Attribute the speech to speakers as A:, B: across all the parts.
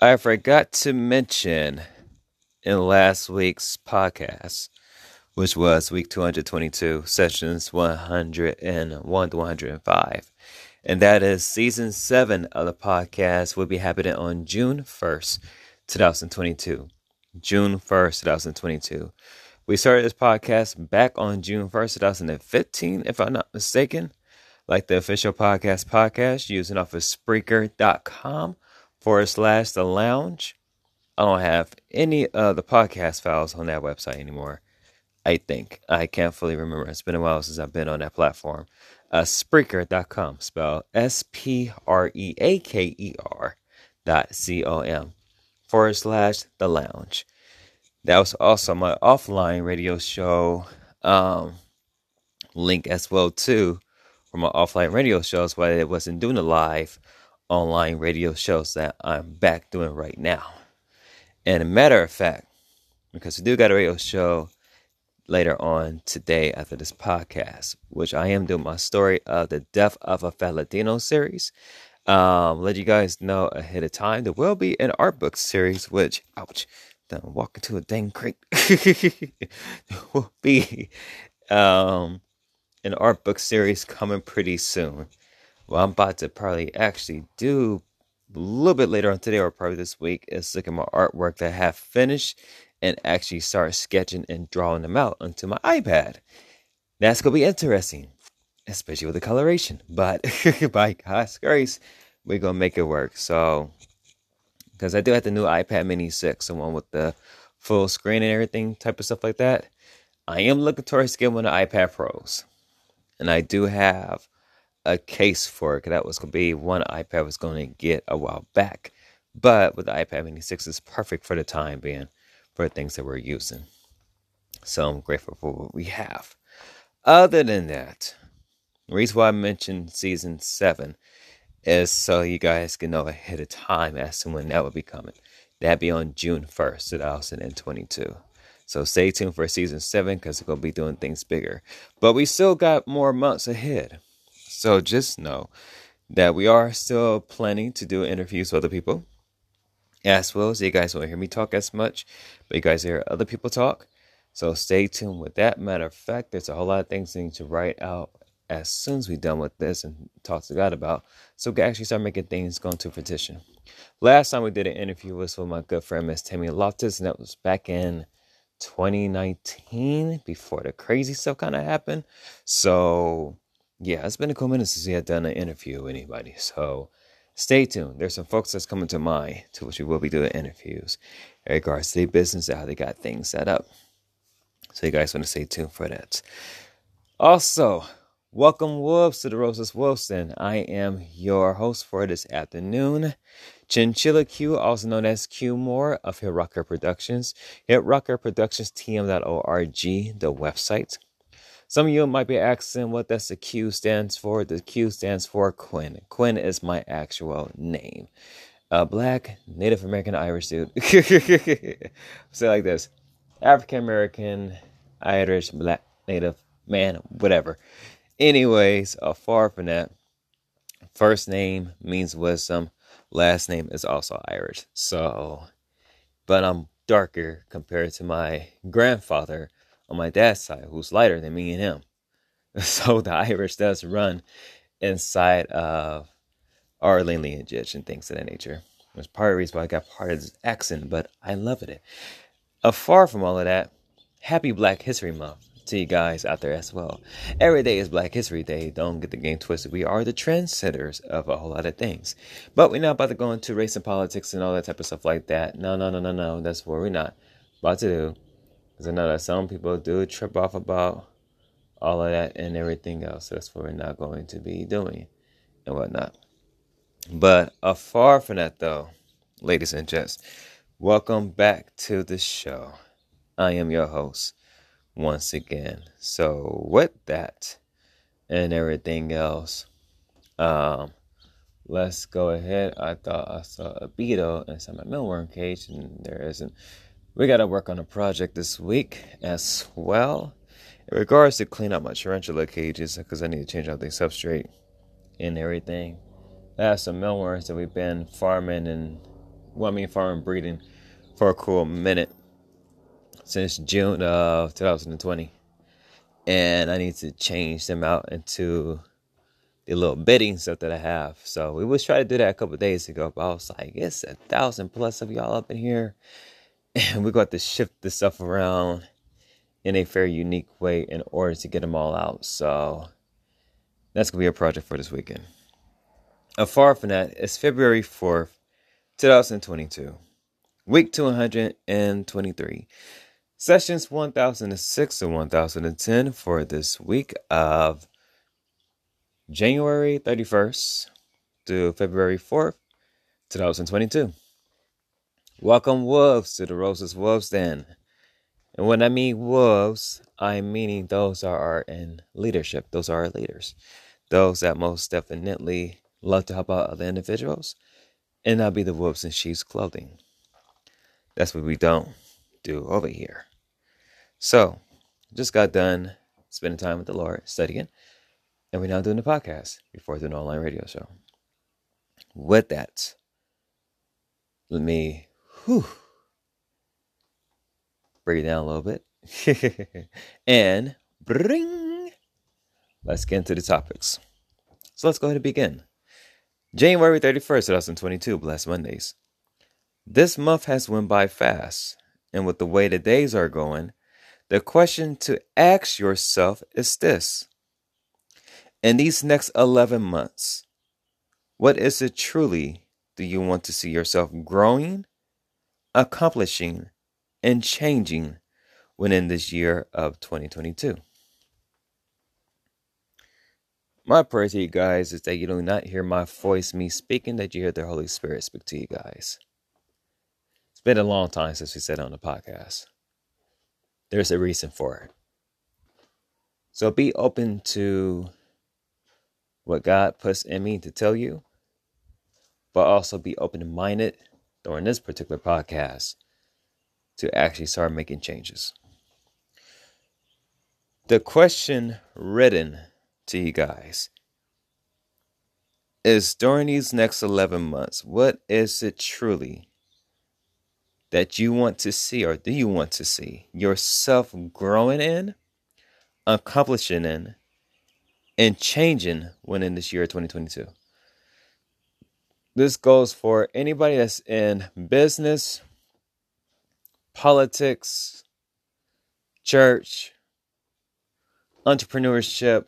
A: I forgot to mention in last week's podcast, which was week 222, sessions 101 to 105. And that is season seven of the podcast will be happening on June 1st, 2022. June 1st, 2022. We started this podcast back on June 1st, 2015, if I'm not mistaken. Like the official podcast podcast using off of Spreaker.com forward slash the lounge. I don't have any of the podcast files on that website anymore. I think. I can't fully remember. It's been a while since I've been on that platform. Uh, Spreaker.com, spelled S P R E A K E R dot C O M forward slash the lounge. That was also my offline radio show um, link as well too for my offline radio shows, but I wasn't doing the live online radio shows that I'm back doing right now. And a matter of fact, because we do got a radio show later on today after this podcast, which I am doing my story of the death of a fat Latino series. Um, let you guys know ahead of time there will be an art book series, which ouch, I'm walking to a dang there will be um an art book series coming pretty soon. Well, I'm about to probably actually do a little bit later on today or probably this week is look at my artwork that I have finished and actually start sketching and drawing them out onto my iPad. That's gonna be interesting, especially with the coloration. But by God's grace, we're gonna make it work. So, because I do have the new iPad Mini 6, the one with the full screen and everything type of stuff like that. I am looking towards getting one of the iPad Pros, and I do have a case for it. That was gonna be one iPad was gonna get a while back, but with the iPad Mini 6, it's perfect for the time being for things that we're using. So I'm grateful for what we have. Other than that, the reason why I mentioned season seven is so you guys can know ahead of time as to when that will be coming. That'll be on June 1st, 2022. So stay tuned for season seven because we're going to be doing things bigger. But we still got more months ahead. So just know that we are still planning to do interviews with other people as well as you guys won't hear me talk as much, but you guys hear other people talk. So stay tuned with that. Matter of fact, there's a whole lot of things I need to write out as soon as we're done with this and talk to God about. So we can actually start making things go into fruition. Last time we did an interview was with my good friend Miss Tammy Loftus, and that was back in 2019 before the crazy stuff kind of happened. So yeah, it's been a cool minute since we had done an interview with anybody. So Stay tuned. There's some folks that's coming to mind to which we will be doing interviews in regards to their business and how they got things set up. So you guys want to stay tuned for that. Also, welcome Wolves to the Roses Wolves Den. I am your host for this afternoon. Chinchilla Q, also known as Q Moore of Hit Rocker Productions. Hit Rocker Productions, TM.org, the website. Some of you might be asking what that's the Q stands for. The Q stands for Quinn. Quinn is my actual name. A black Native American Irish dude. Say like this African American, Irish, black, Native, man, whatever. Anyways, uh, far from that, first name means wisdom, last name is also Irish. So, but I'm darker compared to my grandfather on my dad's side who's lighter than me and him. So the Irish does run inside of our lineage and things of that nature. That's part of the reason why I got part of this accent, but I love it. Uh, far from all of that, happy Black History Month to you guys out there as well. Every day is Black History Day. Don't get the game twisted. We are the trendsetters of a whole lot of things. But we're not about to go into race and politics and all that type of stuff like that. No, no, no, no, no. That's what we're not about to do. Because I know that some people do trip off about all of that and everything else. That's what we're not going to be doing and whatnot. But afar from that, though, ladies and gents, welcome back to the show. I am your host once again. So, with that and everything else, um, let's go ahead. I thought I saw a beetle inside my mealworm cage, and there isn't. We got to work on a project this week as well. In regards to clean up my tarantula cages, because I need to change out the substrate and everything. I have some mealworms that we've been farming and well, I mean, farm breeding for a cool minute since June of 2020. And I need to change them out into the little bedding stuff that I have. So we was trying to do that a couple days ago, but I was like, it's a thousand plus of y'all up in here. And we got to shift the stuff around in a very unique way in order to get them all out. So that's gonna be a project for this weekend. Uh, Afar from that, it's February 4th, 2022, week 223, sessions 1006 and 1010 for this week of January 31st to February 4th, 2022. Welcome, wolves, to the Roses Wolves Den. And when I mean wolves, I'm meaning those that are in leadership. Those are our leaders. Those that most definitely love to help out other individuals and not be the wolves in sheep's clothing. That's what we don't do over here. So, just got done spending time with the Lord, studying, and we're now doing the podcast before doing an online radio show. With that, let me whew, break it down a little bit. and bring, let's get into the topics. So let's go ahead and begin. January 31st, 2022, Blessed Mondays. This month has went by fast, and with the way the days are going, the question to ask yourself is this In these next 11 months, what is it truly do you want to see yourself growing, accomplishing, and changing within this year of 2022? My prayer to you guys is that you do not hear my voice, me speaking, that you hear the Holy Spirit speak to you guys. It's been a long time since we said on the podcast. There's a reason for it. So be open to what God puts in me to tell you, but also be open minded during this particular podcast to actually start making changes. The question written to you guys is during these next 11 months, what is it truly that you want to see or do you want to see yourself growing in, accomplishing in, and changing within this year 2022? This goes for anybody that's in business, politics, church, entrepreneurship,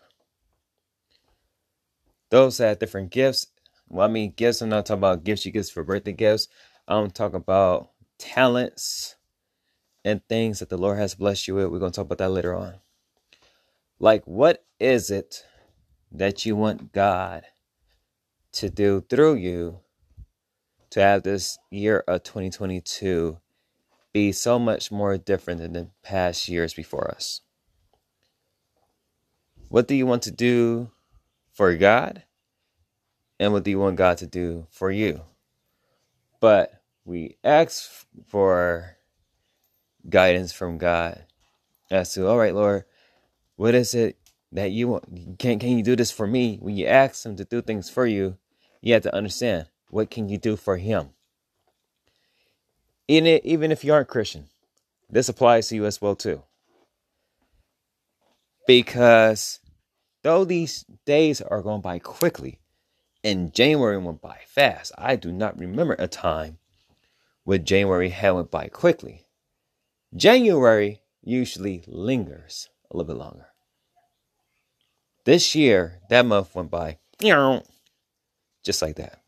A: those that have different gifts. Well, I mean, gifts, I'm not talking about gifts you get for birthday gifts. I'm talking about talents and things that the Lord has blessed you with. We're going to talk about that later on. Like, what is it that you want God to do through you to have this year of 2022 be so much more different than the past years before us? What do you want to do for God and what do you want God to do for you. But we ask for guidance from God as to, all right, Lord, what is it that you want? Can, can you do this for me? When you ask Him to do things for you, you have to understand what can you do for Him. Even, even if you aren't Christian, this applies to you as well too. Because Though these days are going by quickly, and January went by fast, I do not remember a time when January had went by quickly. January usually lingers a little bit longer. This year, that month went by just like that.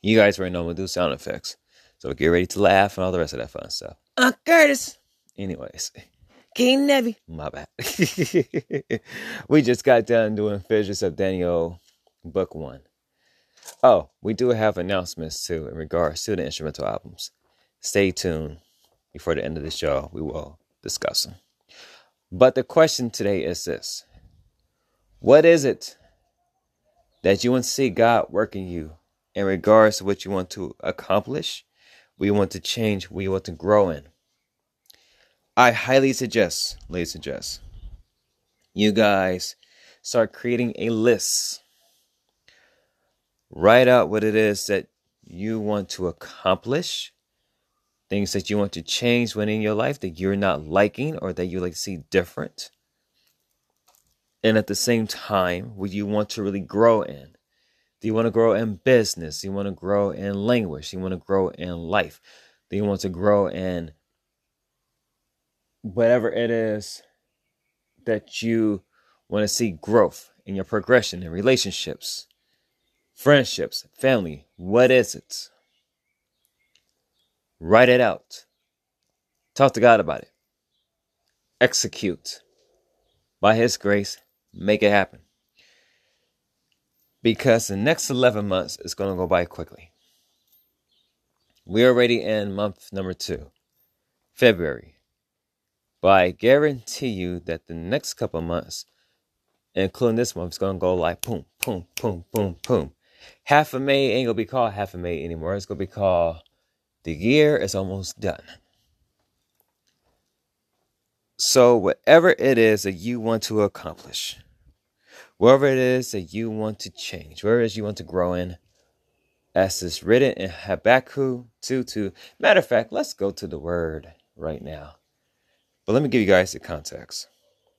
A: You guys already know gonna do sound effects. So get ready to laugh and all the rest of that fun stuff. Uh, Curtis. Anyways. King Nevi. My bad. we just got done doing Fissures of Daniel, book one. Oh, we do have announcements too in regards to the instrumental albums. Stay tuned. Before the end of the show, we will discuss them. But the question today is this What is it that you want to see God working you in regards to what you want to accomplish, we want to change, we want to grow in? I highly suggest, ladies and gents, you guys start creating a list. Write out what it is that you want to accomplish, things that you want to change within your life that you're not liking or that you like to see different. And at the same time, what you want to really grow in. Do you want to grow in business? Do you want to grow in language? Do you want to grow in life? Do you want to grow in whatever it is that you want to see growth in your progression in relationships, friendships, family? What is it? Write it out. Talk to God about it. Execute. By His grace, make it happen. Because the next 11 months is going to go by quickly. We're already in month number two, February. But I guarantee you that the next couple months, including this month, is going to go like boom, boom, boom, boom, boom. Half of May ain't going to be called half of May anymore. It's going to be called the year is almost done. So, whatever it is that you want to accomplish, wherever it is that you want to change, wherever it is you want to grow in, as is written in Habakkuk 2 2. Matter of fact, let's go to the word right now. But let me give you guys the context.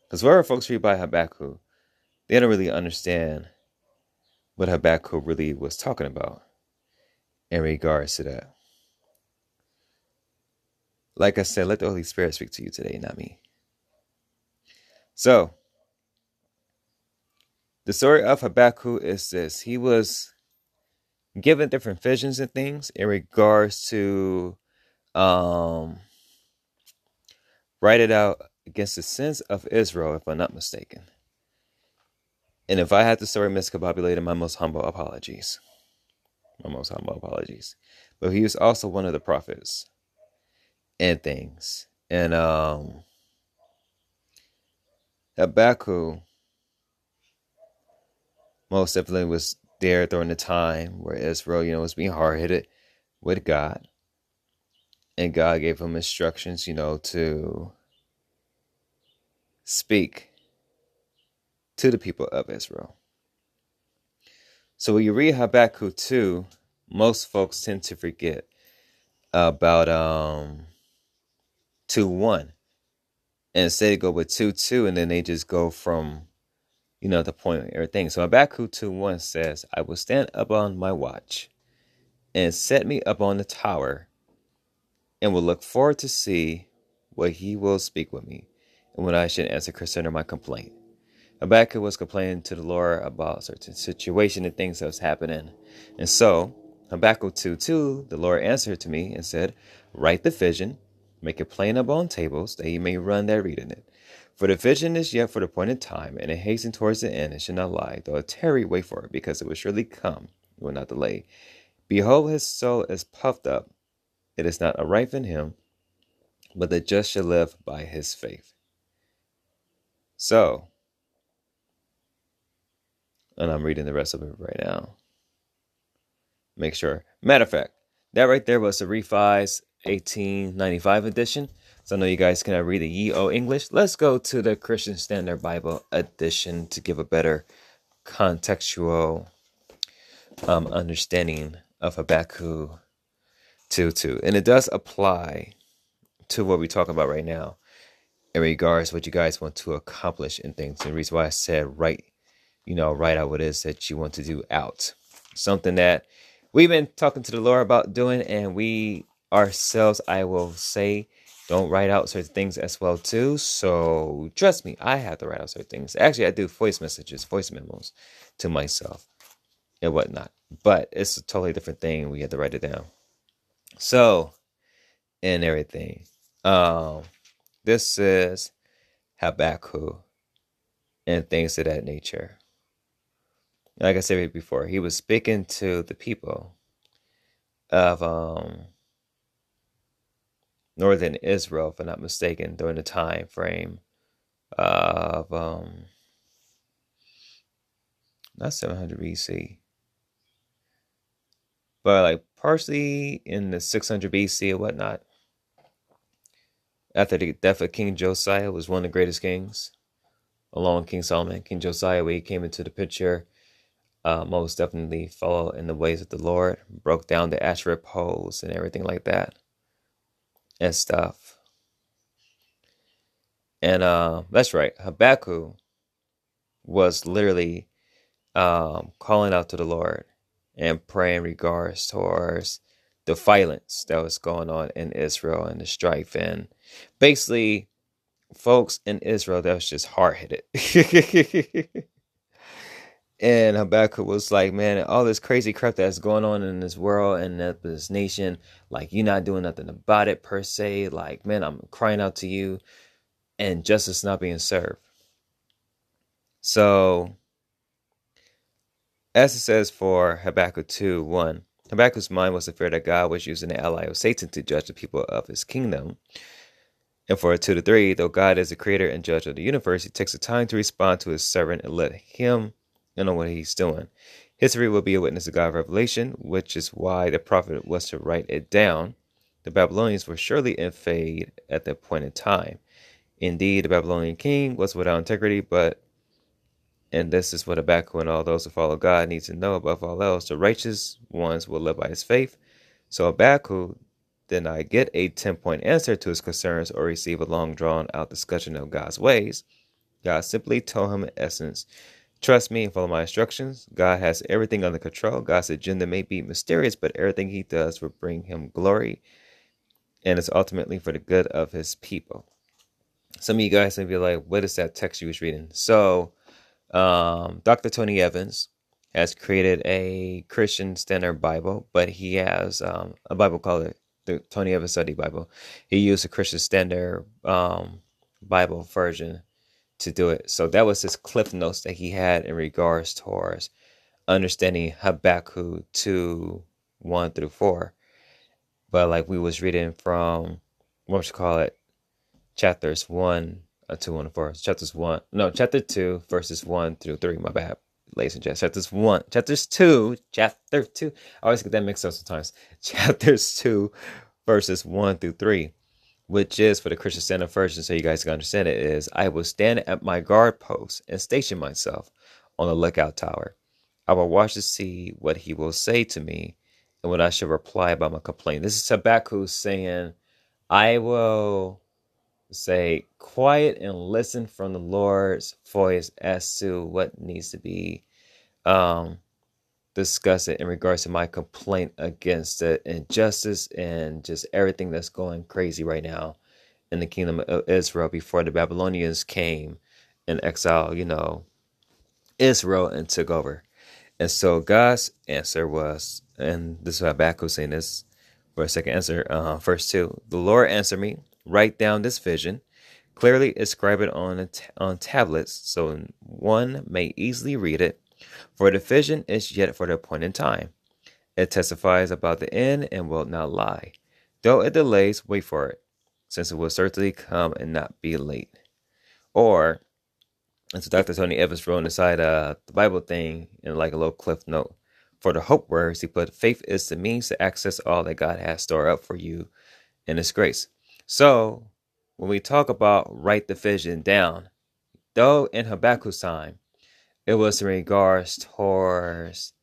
A: Because wherever folks read by Habakkuk, they don't really understand what Habakkuk really was talking about in regards to that. Like I said, let the Holy Spirit speak to you today, not me. So, the story of Habakkuk is this he was given different visions and things in regards to um, write it out against the sins of Israel, if I'm not mistaken. And if I had the story miscombobulated, my most humble apologies. My most humble apologies. But he was also one of the prophets and things. And um Habakkuk most definitely was there during the time where Israel, you know, was being hard headed with God. And God gave him instructions, you know, to speak to the people of Israel. So when you read Habakkuk 2, most folks tend to forget about um 2 1. And instead they go with 2 2, and then they just go from, you know, the point of everything. So Habakkuk 2 1 says, I will stand up on my watch and set me up on the tower and will look forward to see what he will speak with me and what I should answer concerning my complaint. Habakkuk was complaining to the Lord about certain situation and things that was happening. And so Habakkuk 2 2, the Lord answered to me and said, Write the vision Make it plain upon tables, that he may run that read in it. For the vision is yet for the appointed time, and it hasten towards the end, and shall not lie. Though it tarry, wait for it, because it will surely come, it will not delay. Behold, his soul is puffed up. It is not a rife in him, but the just shall live by his faith. So, and I'm reading the rest of it right now. Make sure. Matter of fact, that right there was the revised 1895 edition. So I know you guys cannot read the Ye-O English. Let's go to the Christian Standard Bible edition to give a better contextual um, understanding of Habakkuk 2 2. And it does apply to what we're talking about right now in regards to what you guys want to accomplish in things. And the reason why I said write, you know, write out what it is that you want to do out. Something that we've been talking to the Lord about doing, and we ourselves, I will say, don't write out certain things as well too. So trust me, I have to write out certain things. Actually, I do voice messages, voice memos to myself and whatnot. But it's a totally different thing. We have to write it down. So, and everything. Um, this is Habakkuk and things of that nature. Like I said before, he was speaking to the people of um northern Israel, if I'm not mistaken, during the time frame of um, not 700 BC, but like partially in the 600 BC or whatnot. After the death of King Josiah, was one of the greatest kings, along with King Solomon. King Josiah, when he came into the picture, uh, most definitely follow in the ways of the Lord, broke down the Asherah poles and everything like that and stuff. And uh, that's right, Habakkuk was literally um, calling out to the Lord and praying regards towards the violence that was going on in Israel and the strife and basically folks in Israel that was just hard headed. and Habakkuk was like, man, all this crazy crap that's going on in this world and this nation, like you're not doing nothing about it per se. Like, man, I'm crying out to you, and justice not being served. So, as it says for Habakkuk 2 1, Habakkuk's mind was the fear that God was using the ally of Satan to judge the people of his kingdom. And for 2 to 3, though God is the creator and judge of the universe, he takes the time to respond to his servant and let him know what he's doing. History will be a witness of God's revelation, which is why the prophet was to write it down. The Babylonians were surely in fade at that point in time. Indeed, the Babylonian king was without integrity, but and this is what Habakkuk and all those who follow God need to know above all else. The righteous ones will live by his faith. So Habakkuk did not get a 10 point answer to his concerns or receive a long drawn out discussion of God's ways. God simply told him, in essence, Trust me and follow my instructions. God has everything under control. God's agenda may be mysterious, but everything he does will bring him glory and it's ultimately for the good of his people. Some of you guys may be like, what is that text you was reading? So, um, Dr. Tony Evans has created a Christian Standard Bible, but he has um, a Bible called the Tony Evans Study Bible. He used a Christian Standard um, Bible version to do it. So that was his cliff notes that he had in regards towards understanding Habakkuk 2 1 through 4. But like we was reading from what you call it, chapters 1 uh, 2 1 4. Chapters 1 no, chapter 2, verses 1 through 3. My bad, ladies and gents. Chapters 1, chapters 2, chapter 2. I always get that mixed up sometimes. Chapters 2, verses 1 through 3 which is for the Christian Standard Version, so you guys can understand it, is I will stand at my guard post and station myself on the lookout tower. I will watch to see what he will say to me and what I shall reply about my complaint. This is Habakkuk saying, I will say, quiet and listen from the Lord's voice as to what needs to be um, discuss it in regards to my complaint against the injustice and just everything that's going crazy right now in the kingdom of Israel before the Babylonians came and exile, you know, Israel and took over. And so God's answer was, and this is Habakkuk saying this for a second answer, uh, verse 2. The Lord answered me, write down this vision, clearly inscribe it on, on tablets so one may easily read it for the vision is yet for the appointed time. It testifies about the end and will not lie. Though it delays, wait for it, since it will certainly come and not be late. Or, and so Dr. Tony Evans wrote inside uh, the Bible thing in like a little cliff note. For the hope words, he put faith is the means to access all that God has stored up for you in His grace. So, when we talk about write the vision down, though in Habakkuk's time, it was in regards towards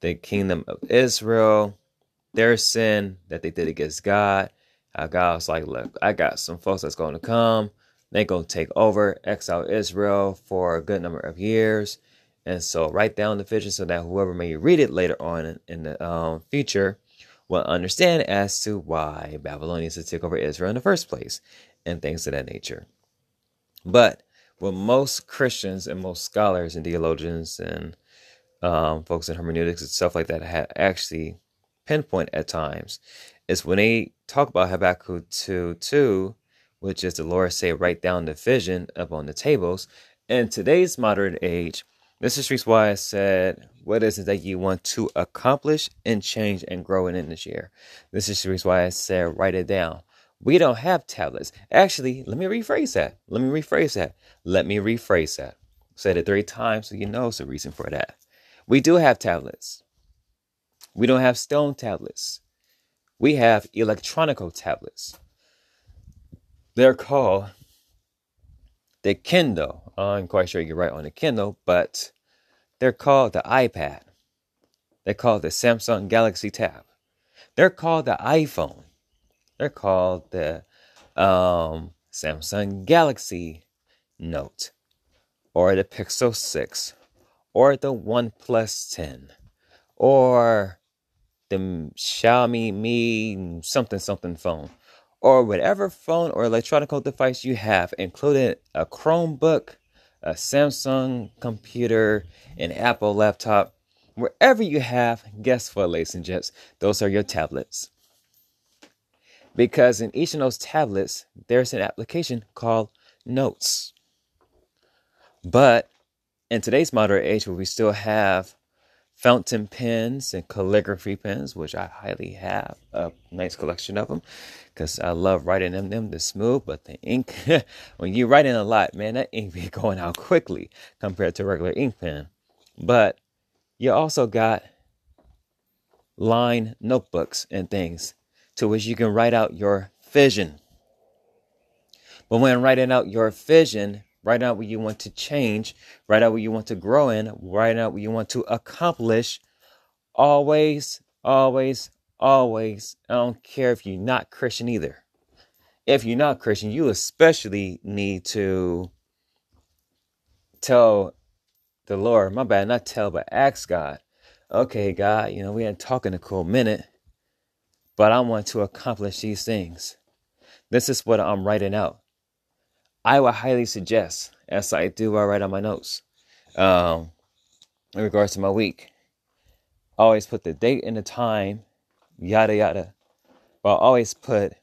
A: the kingdom of Israel, their sin that they did against God. How God was like, look, I got some folks that's going to come. They're going to take over, exile Israel for a good number of years. And so write down the vision so that whoever may read it later on in the um, future will understand as to why Babylonians to take over Israel in the first place and things of that nature. But what most Christians and most scholars and theologians and um, folks in hermeneutics and stuff like that have actually pinpoint at times is when they talk about Habakkuk 2 2, which is the Lord say, write down the vision up on the tables. In today's modern age, this is why I said, what is it that you want to accomplish and change and grow in this year? This is why I said, write it down. We don't have tablets. Actually, let me rephrase that. Let me rephrase that. Let me rephrase that. Said it three times so you know it's a reason for that. We do have tablets. We don't have stone tablets. We have electronical tablets. They're called the Kindle. I'm quite sure you're right on the Kindle, but They're called the iPad. They're called the Samsung Galaxy Tab. They're called the iPhone. They're called the um, Samsung Galaxy Note or the Pixel 6 or the OnePlus 10 or the Xiaomi Mi something something phone or whatever phone or electronic device you have, including a Chromebook, a Samsung computer, an Apple laptop, wherever you have, guess what, ladies and gents? Those are your tablets. Because in each of those tablets, there's an application called Notes. But in today's modern age, where we still have fountain pens and calligraphy pens, which I highly have a nice collection of them because I love writing them. Them the smooth, but the ink, when you write in a lot, man, that ink be going out quickly compared to regular ink pen. But you also got line notebooks and things to which you can write out your vision. But when writing out your vision, write out what you want to change, write out what you want to grow in, write out what you want to accomplish. Always, always, always, I don't care if you're not Christian either. If you're not Christian, you especially need to tell the Lord, my bad, not tell, but ask God, okay, God, you know, we ain't talking a cool minute, but I want to accomplish these things. This is what I'm writing out. I would highly suggest, as I do, I write on my notes, um, in regards to my week, I always put the date and the time, yada yada. But always put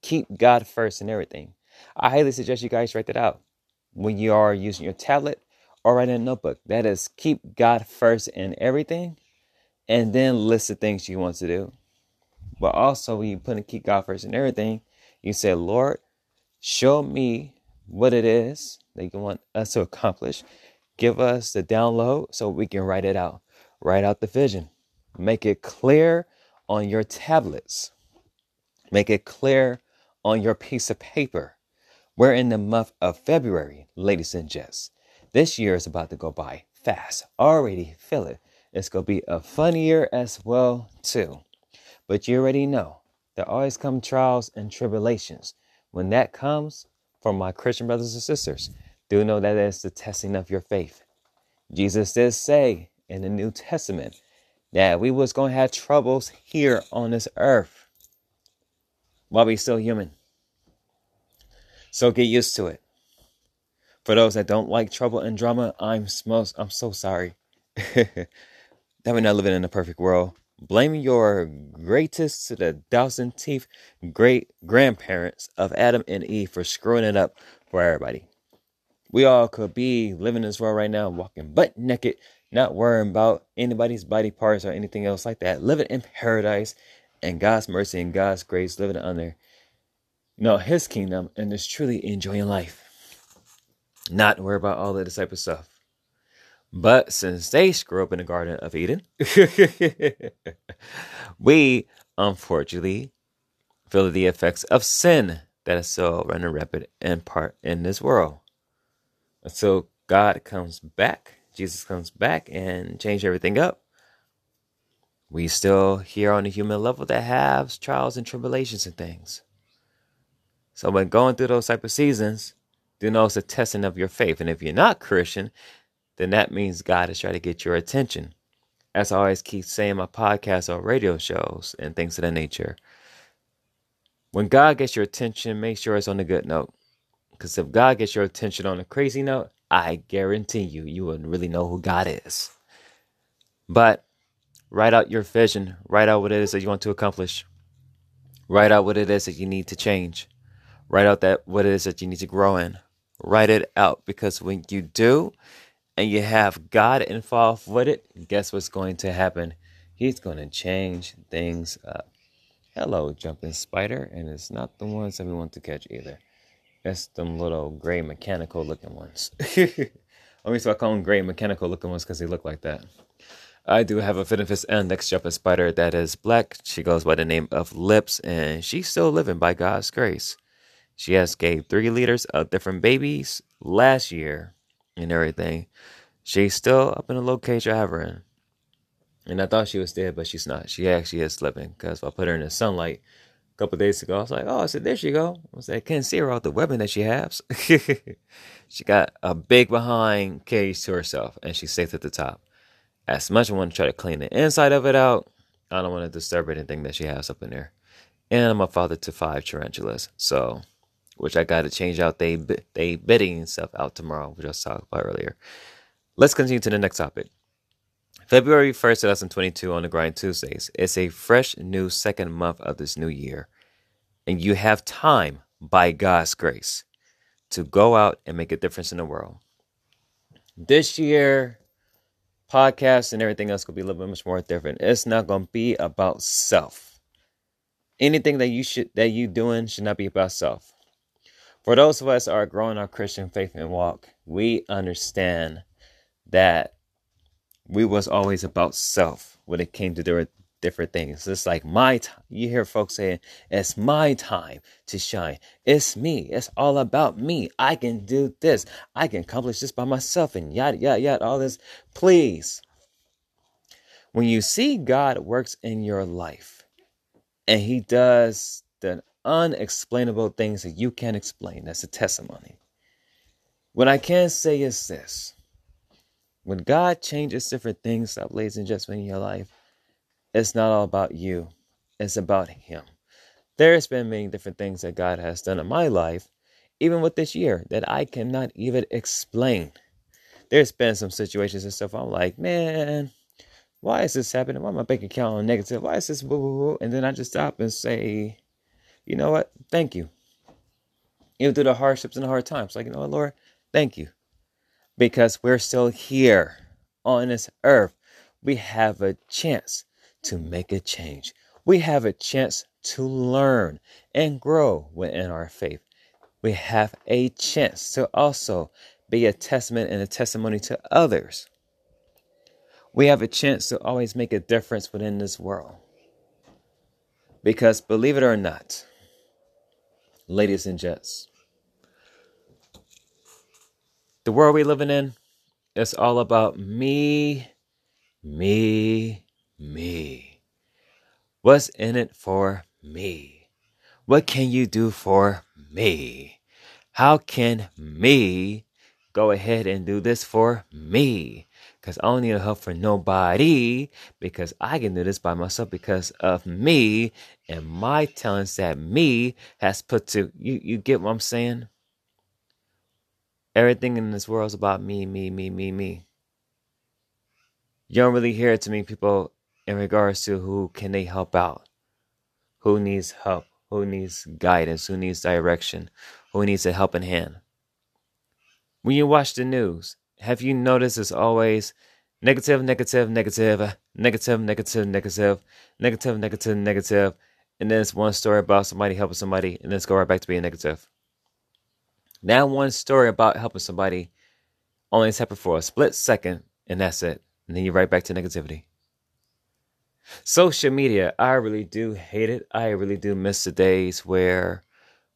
A: keep God first in everything. I highly suggest you guys write that out when you are using your tablet or writing a notebook. That is keep God first in everything, and then list the things you want to do. But also, when you put in keep God first in everything, you say, Lord, show me what it is that you want us to accomplish. Give us the download so we can write it out. Write out the vision. Make it clear on your tablets. Make it clear on your piece of paper. We're in the month of February, ladies and gents. This year is about to go by fast. Already feel it. It's going to be a fun year as well, too. But you already know there always come trials and tribulations. When that comes, from my Christian brothers and sisters, do know that it's the testing of your faith. Jesus did say in the New Testament that we was going to have troubles here on this earth while we still human. So get used to it. For those that don't like trouble and drama, I'm most, I'm so sorry that we're not living in a perfect world. Blame your greatest to the thousand teeth great grandparents of Adam and Eve for screwing it up for everybody. We all could be living in this world right now, walking butt naked, not worrying about anybody's body parts or anything else like that, living in paradise and God's mercy and God's grace, living under you know his kingdom and just truly enjoying life. Not worry about all the disciple stuff. But since they screw up in the Garden of Eden, we unfortunately feel the effects of sin that is still running rapid and part in this world. Until God comes back, Jesus comes back and change everything up. We still here on the human level that have trials and tribulations and things. So when going through those type of seasons, do know it's a testing of your faith. And if you're not Christian, then that means God is trying to get your attention. As I always keep saying my podcasts or radio shows and things of that nature. When God gets your attention, make sure it's on a good note. Because if God gets your attention on a crazy note, I guarantee you, you wouldn't really know who God is. But write out your vision, write out what it is that you want to accomplish, write out what it is that you need to change, write out that what it is that you need to grow in. Write it out because when you do, and you have God involved with it, guess what's going to happen? He's going to change things up. Hello, jumping spider, and it's not the ones that we want to catch either. It's them little gray mechanical looking ones. Me so I call them gray mechanical looking ones because they look like that. I do have a Phidippus audax jumping spider that is black. She goes by the name of Lips, and she's still living by God's grace. She has gave three liters of different babies last year and everything. She's still up in a low cage I have her in. And I thought she was dead, but she's not. She actually is living because I put her in the sunlight a couple days ago. I was like, oh, I said, there she go. I said, I can't see her out the webbing that she has. she got a big behind cage to herself and she's safe at the top. As much as I want to try to clean the inside of it out, I don't want to disturb anything that she has up in there. And I'm a father to five tarantulas. So, which I got to change out they they bedding stuff out tomorrow, which I was talking about earlier. Let's continue to the next topic. February 1st, 2022 on the Grind Tuesdays. It's a fresh new second month of this new year. And you have time by God's grace to go out and make a difference in the world. This year, podcasts and everything else will be a little bit much more different. It's not going to be about self. Anything that you should that you doing should not be about self. For those of us that are growing our Christian faith and walk, we understand that we was always about self when it came to different different things. It's like my time. You hear folks saying, "It's my time to shine. It's me. It's all about me. I can do this. I can accomplish this by myself." And yada yada yada. All this. Please, when you see God works in your life, and He does the unexplainable things that you can't explain, that's a testimony. What I can say is this. When God changes different things, up, ladies and gentlemen, in your life, it's not all about you. It's about Him. There's been many different things that God has done in my life, even with this year, that I cannot even explain. There's been some situations and stuff I'm like, man, why is this happening? Why my bank account on negative? Why is this boo boo? And then I just stop and say, you know what? Thank you. Even through the hardships and the hard times, like, you know what, Lord, thank you. Because we're still here on this earth. We have a chance to make a change. We have a chance to learn and grow within our faith. We have a chance to also be a testament and a testimony to others. We have a chance to always make a difference within this world. Because believe it or not, ladies and gents, the world we're living in is all about me, me, me. What's in it for me? What can you do for me? How can me go ahead and do this for me? Because I don't need help for nobody because I can do this by myself because of me and my talents that me has put to you you get what I'm saying? Everything in this world is about me, me, me, me, me. You don't really hear it to me people in regards to who can they help out, who needs help, who needs guidance, who needs direction, who needs a helping hand. When you watch the news, have you noticed it's always negative, negative, negative, negative, negative, negative, negative, negative, negative, and then it's one story about somebody helping somebody, and then it's go right back to being negative. Now one story about helping somebody only happened for a split second, and that's it. And then you're right back to negativity. Social media, I really do hate it. I really do miss the days where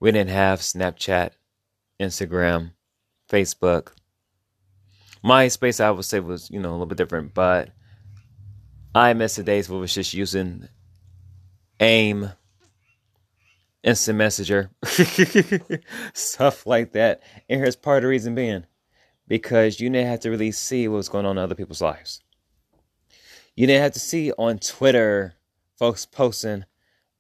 A: we didn't have Snapchat, Instagram, Facebook. MySpace, I would say, was, you know, a little bit different, but I miss the days where we was just using AIM, Instant Messenger, stuff like that. And here's part of the reason being because you didn't have to really see what was going on in other people's lives. You didn't have to see on Twitter folks posting,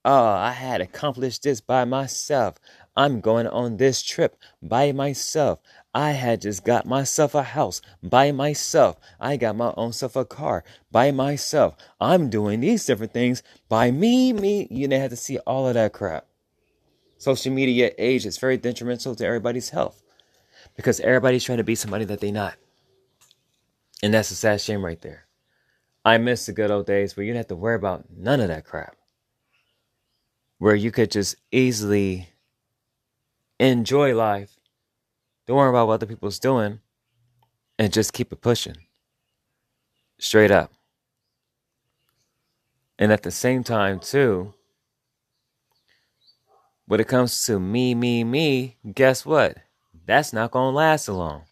A: oh, I had accomplished this by myself. I'm going on this trip by myself. I had just got myself a house by myself. I got my own self a car by myself. I'm doing these different things by me, me. You didn't have to see all of that crap. Social media age is very detrimental to everybody's health because everybody's trying to be somebody that they're not. And that's a sad shame right there. I miss the good old days where you didn't have to worry about none of that crap. Where you could just easily enjoy life, don't worry about what other people's doing, and just keep it pushing. Straight up. And at the same time, too, when it comes to me, me, me, guess what? That's not going to last long.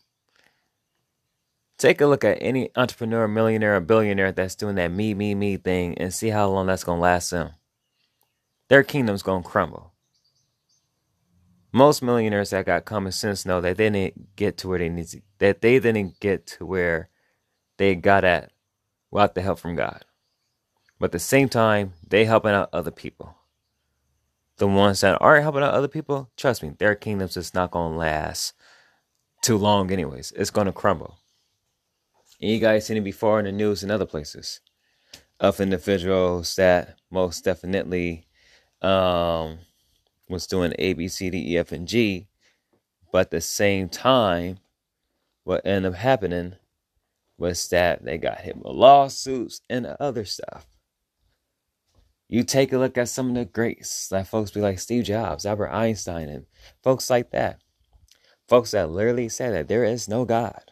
A: Take a look at any entrepreneur, millionaire, or billionaire that's doing that me, me, me thing and see how long that's going to last them. Their kingdom's going to crumble. Most millionaires that got common sense know that they didn't get to where they need to, that they didn't get to where they got at without the help from God. But at the same time, they helping out other people. The ones that aren't helping out other people, trust me, their kingdom's just not gonna last too long anyways. It's gonna crumble. And you guys seen it before in the news and other places of individuals that most definitely um, was doing A, B, C, D, E, F, and G, but at the same time, what ended up happening was that they got hit with lawsuits and other stuff. You take a look at some of the greats, like folks be like Steve Jobs, Albert Einstein, and folks like that. Folks that literally say that there is no God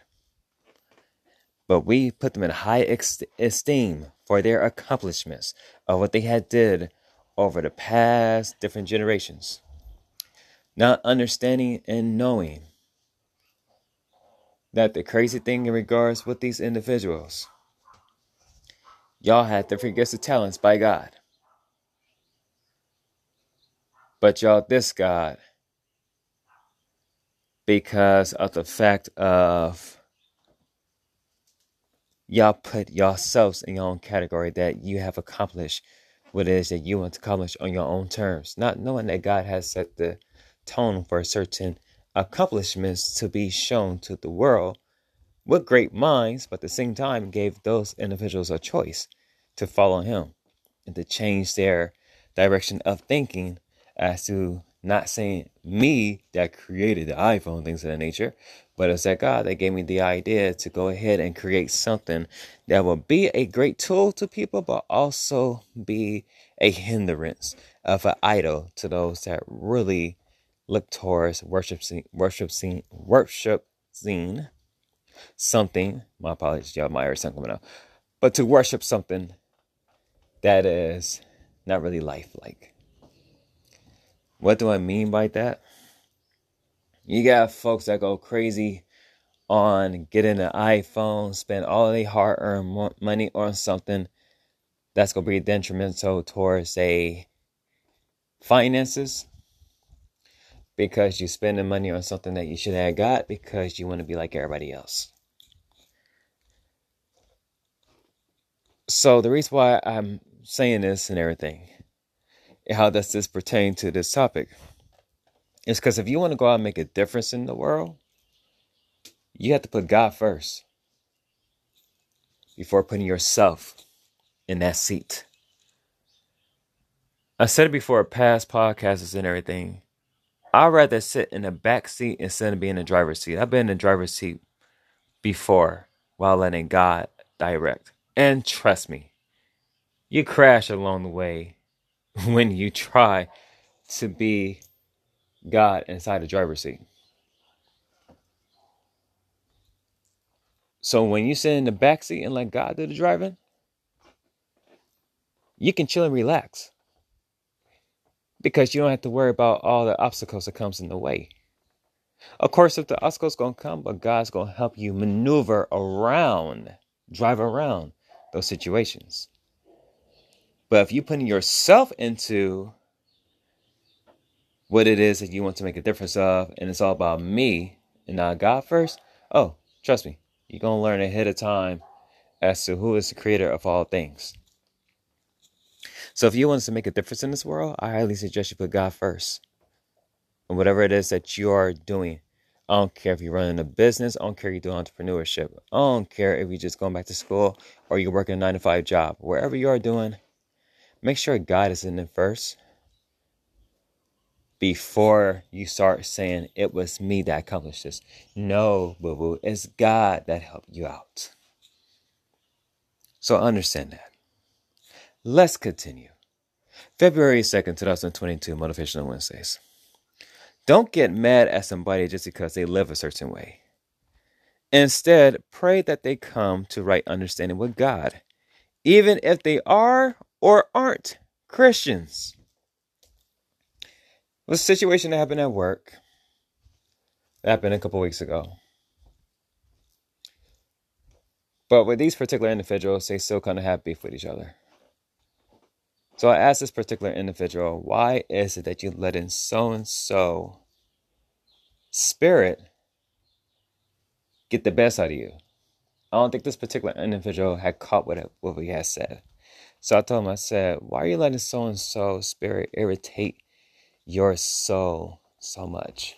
A: but we put them in high esteem for their accomplishments of what they had did over the past different generations. Not understanding and knowing that the crazy thing in regards with these individuals, y'all had different gifts and talents by God. But y'all this God because of the fact of y'all put yourselves in your own category that you have accomplished what it is that you want to accomplish on your own terms, not knowing that God has set the tone for certain accomplishments to be shown to the world with great minds, but at the same time gave those individuals a choice to follow Him and to change their direction of thinking as to not saying me that created the iPhone, things of that nature, but it's that God that gave me the idea to go ahead and create something that will be a great tool to people, but also be a hindrance of an idol to those that really look towards worship scene, worship scene, worship scene, something. My apologies, y'all might hear something coming up, but to worship something that is not really lifelike. What do I mean by that? You got folks that go crazy on getting an iPhone, spend all their hard earned money on something that's going to be detrimental towards, say, finances because you're spending money on something that you should have got because you want to be like everybody else. So, the reason why I'm saying this and everything how does this pertain to this topic? It's because if you want to go out and make a difference in the world, you have to put God first before putting yourself in that seat. I said it before, past podcasts and everything. I'd rather sit in the back seat instead of being in the driver's seat. I've been in the driver's seat before while letting God direct. And trust me, you crash along the way when you try to be God inside the driver's seat. So when you sit in the back seat and let God do the driving, you can chill and relax because you don't have to worry about all the obstacles that comes in the way. Of course, if the obstacles gonna come, but God's gonna help you maneuver around, drive around those situations. But if you're putting yourself into what it is that you want to make a difference of, and it's all about me and not God first, oh, trust me, you're going to learn ahead of time as to who is the creator of all things. So if you want to make a difference in this world, I highly suggest you put God first. And whatever it is that you are doing, I don't care if you're running a business, I don't care if you're doing entrepreneurship, I don't care if you're just going back to school or you're working a nine to five job. Wherever you are doing, make sure God is in it first before you start saying it was me that accomplished this. No, boo boo, it's God that helped you out. So understand that. Let's continue. February 2nd, 2022, Motivational Wednesdays. Don't get mad at somebody just because they live a certain way. Instead, pray that they come to right understanding with God, even if they are or aren't Christians. Was a situation that happened at work. That happened a couple weeks ago. But with these particular individuals, they still kind of have beef with each other. So I asked this particular individual, why is it that you let in so and so spirit get the best out of you? I don't think this particular individual had caught what, it, what we had said. So I told him, I said, why are you letting so and so spirit irritate your soul so much?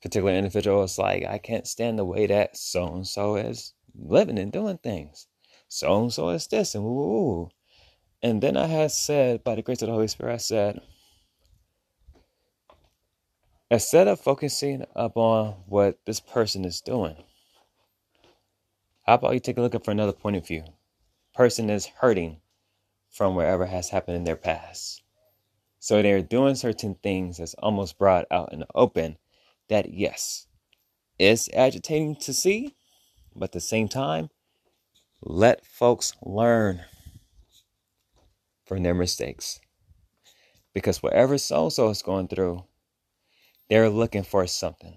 A: Particular individual was like, I can't stand the way that so and so is living and doing things. So and so is this and woo. And then I had said, by the grace of the Holy Spirit, I said, instead of focusing upon what this person is doing, how about you take a look at for another point of view? Person is hurting from wherever has happened in their past. So they're doing certain things that's almost brought out in the open that yes, it's agitating to see, but at the same time, let folks learn from their mistakes. Because whatever so so is going through, they're looking for something.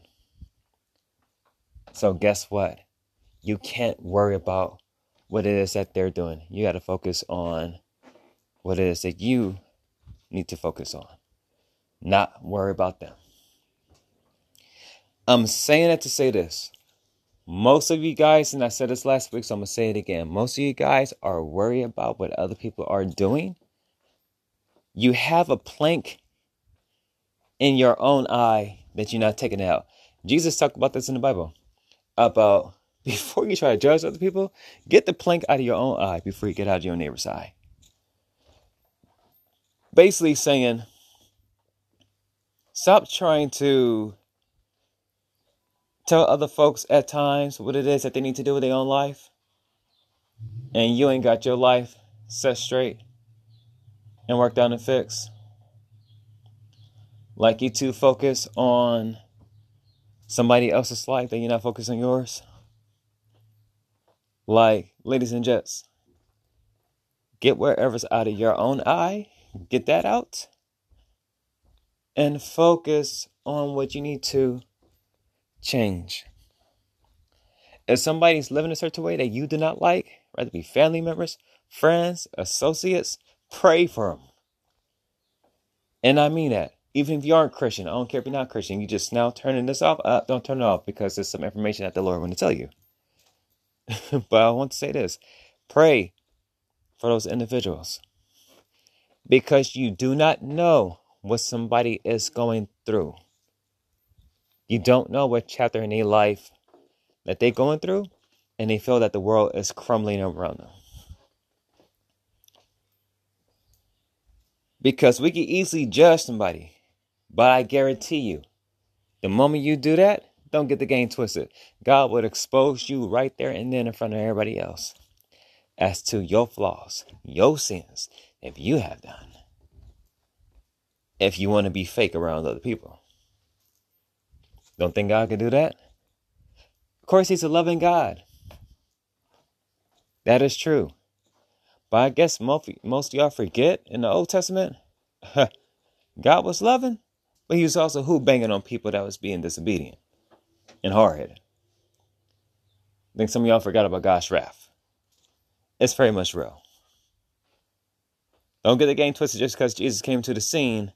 A: So guess what? you can't worry about what it is that they're doing. You got to focus on what it is that you need to focus on, not worry about them. I'm saying that to say this. Most of you guys, and I said this last week, so I'm going to say it again. Most of you guys are worried about what other people are doing. You have a plank in your own eye that you're not taking out. Jesus talked about this in the Bible about before you try to judge other people, get the plank out of your own eye before you get out of your neighbor's eye. Basically saying, stop trying to tell other folks at times what it is that they need to do with their own life, and you ain't got your life set straight and worked out and fixed. Like you too focus on somebody else's life that you're not focused on yours. Like, ladies and gents, get whatever's out of your own eye, get that out, and focus on what you need to change. If somebody's living a certain way that you do not like, whether it be family members, friends, associates, pray for them. And I mean that. Even if you aren't Christian, I don't care if you're not Christian, you just now turning this off. Uh, don't turn it off because there's some information that the Lord want to tell you. but I want to say this pray for those individuals because you do not know what somebody is going through. You don't know what chapter in their life that they're going through, and they feel that the world is crumbling around them. Because we can easily judge somebody, but I guarantee you, the moment you do that, don't get the game twisted. God would expose you right there and then in front of everybody else as to your flaws, your sins, if you have done. If you want to be fake around other people. Don't think God can do that? Of course, He's a loving God. That is true. But I guess most, most y'all forget in the Old Testament, God was loving, but He was also who banging on people that was being disobedient and hard headed. I think some of y'all forgot about God's wrath. It's very much real. Don't get the game twisted just because Jesus came to the scene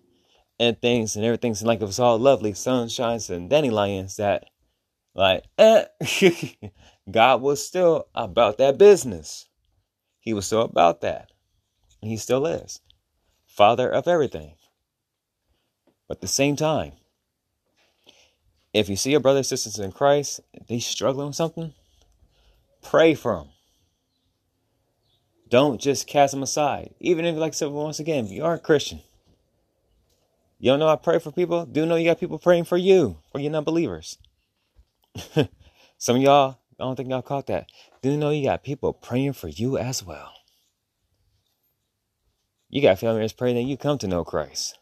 A: and things and everything's like it was all lovely, sunshines and dandelions that like eh. God was still about that business. He was still about that. And he still is. Father of everything. But at the same time, if you see your brothers and sisters in Christ, they struggling with something, pray for them. Don't just cast them aside. Even if, like I said once again, if you aren't Christian, you don't know I pray for people. Do know you got people praying for you, for your non-believers. Some of y'all, I don't think y'all caught that. Do know you got people praying for you as well. You got family members praying that you come to know Christ.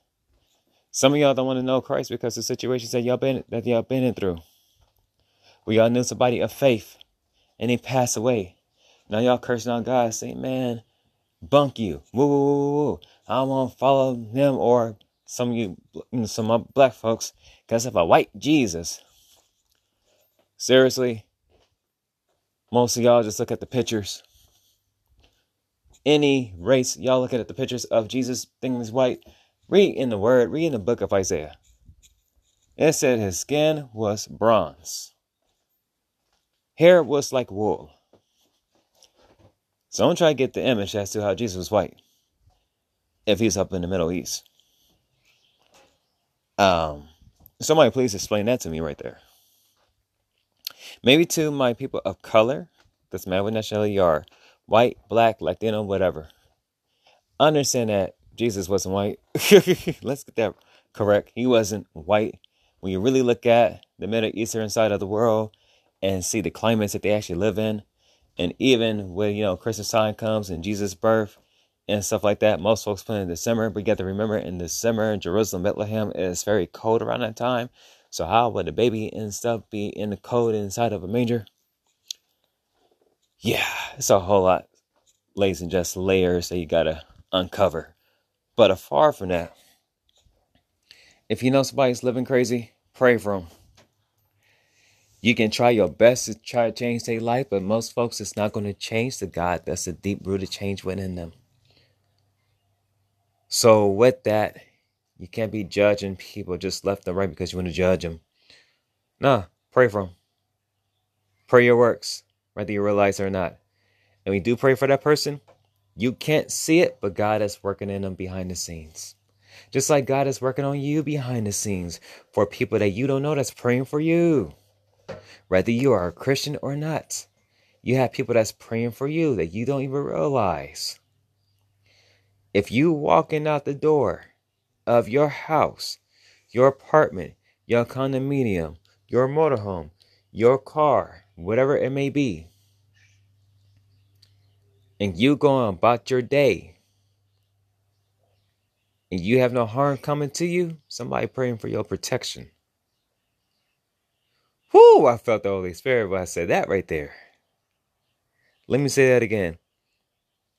A: Some of y'all don't want to know Christ because of situations that y'all been that y'all been through. We all knew somebody of faith and they passed away. Now y'all cursing on God, saying, "Man, bunk you, woo woo woo woo." I to follow them or some of you, mm, some of black folks, because of a white Jesus. Seriously, Most of y'all just look at the pictures. Any race, y'all look at the pictures of Jesus thinking he's white. Read in the word, read in the book of Isaiah. It said his skin was bronze. Hair was like wool. So I don't try to get the image as to how Jesus was white if he's up in the Middle East. Um, somebody please explain that to me right there. Maybe to my people of color, doesn't matter what nationality you are, white, black, Latino, whatever. Understand that Jesus wasn't white. Let's get that correct. He wasn't white. When you really look at the Middle Eastern side of the world and see the climates that they actually live in, and even when you know Christmas time comes and Jesus' birth and stuff like that, most folks put in December, but you got to remember in December Jerusalem, Bethlehem, it's very cold around that time. So how would a baby and stuff be in the cold inside of a manger? Yeah, it's a whole lot, ladies and just layers that you gotta uncover. But afar from that, if you know somebody's living crazy, pray for them. You can try your best to try to change their life, but most folks, it's not going to change the God that's a deep rooted change within them. So, with that, you can't be judging people just left and right because you want to judge them. Nah, pray for them. Pray your works, whether you realize it or not. And we do pray for that person. You can't see it, but God is working in them behind the scenes. Just like God is working on you behind the scenes for people that you don't know that's praying for you. Whether you are a Christian or not, you have people that's praying for you that you don't even realize. If you walking out the door of your house, your apartment, your condominium, your motorhome, your car, whatever it may be, and you going about your day, and you have no harm coming to you, somebody praying for your protection. Whoo, I felt the Holy Spirit when I said that right there. Let me say that again.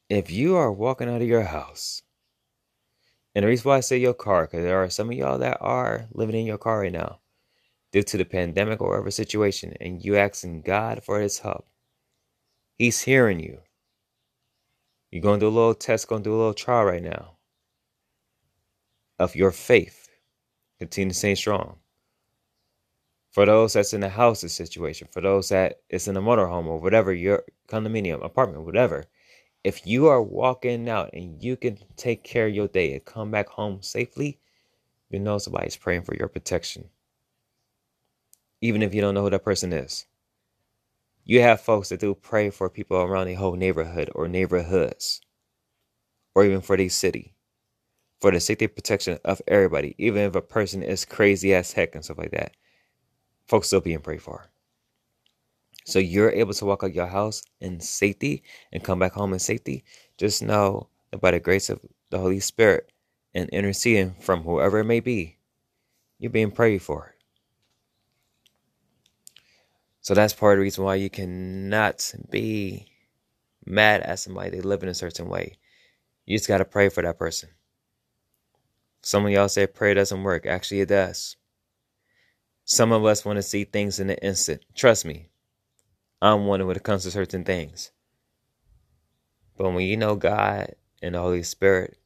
A: If you are walking out of your house, and the reason why I say your car, because there are some of y'all that are living in your car right now due to the pandemic or whatever situation, and you asking God for his help. He's hearing you. You're going to do a little test, going to do a little trial right now of your faith. Continue to stay strong. For those that's in a houses situation, for those that is in a motorhome or whatever, your condominium, apartment, whatever, if you are walking out and you can take care of your day and come back home safely, you know somebody's praying for your protection. Even if you don't know who that person is. You have folks that do pray for people around the whole neighborhood or neighborhoods, or even for the city, for the safety protection of everybody, even if a person is crazy as heck and stuff like that folks still being prayed for. So you're able to walk out your house in safety and come back home in safety. Just know that by the grace of the Holy Spirit and interceding from whoever it may be, you're being prayed for. So that's part of the reason why you cannot be mad at somebody they live in a certain way. You just got to pray for that person. Some of y'all say prayer doesn't work. Actually, it does. Some of us want to see things in an instant. Trust me, I'm one when it comes to certain things. But when you know God and the Holy Spirit,